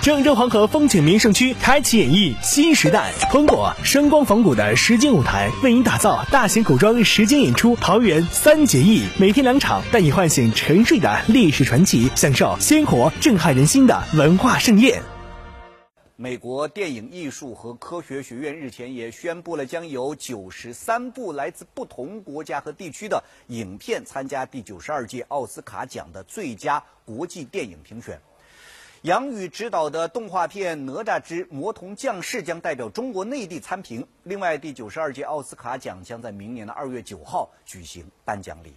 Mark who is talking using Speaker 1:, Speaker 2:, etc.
Speaker 1: 郑州黄河风景名胜区开启演绎新时代，通过声光仿古的实景舞台，为您打造大型古装实景演出《桃园三结义》，每天两场，带你唤醒沉睡的历史传奇，享受鲜活震撼人心的文化盛宴。
Speaker 2: 美国电影艺术和科学学院日前也宣布了，将有九十三部来自不同国家和地区的影片参加第九十二届奥斯卡奖的最佳国际电影评选。杨宇执导的动画片《哪吒之魔童降世》将代表中国内地参评。另外，第九十二届奥斯卡奖将在明年的二月九号举行颁奖礼。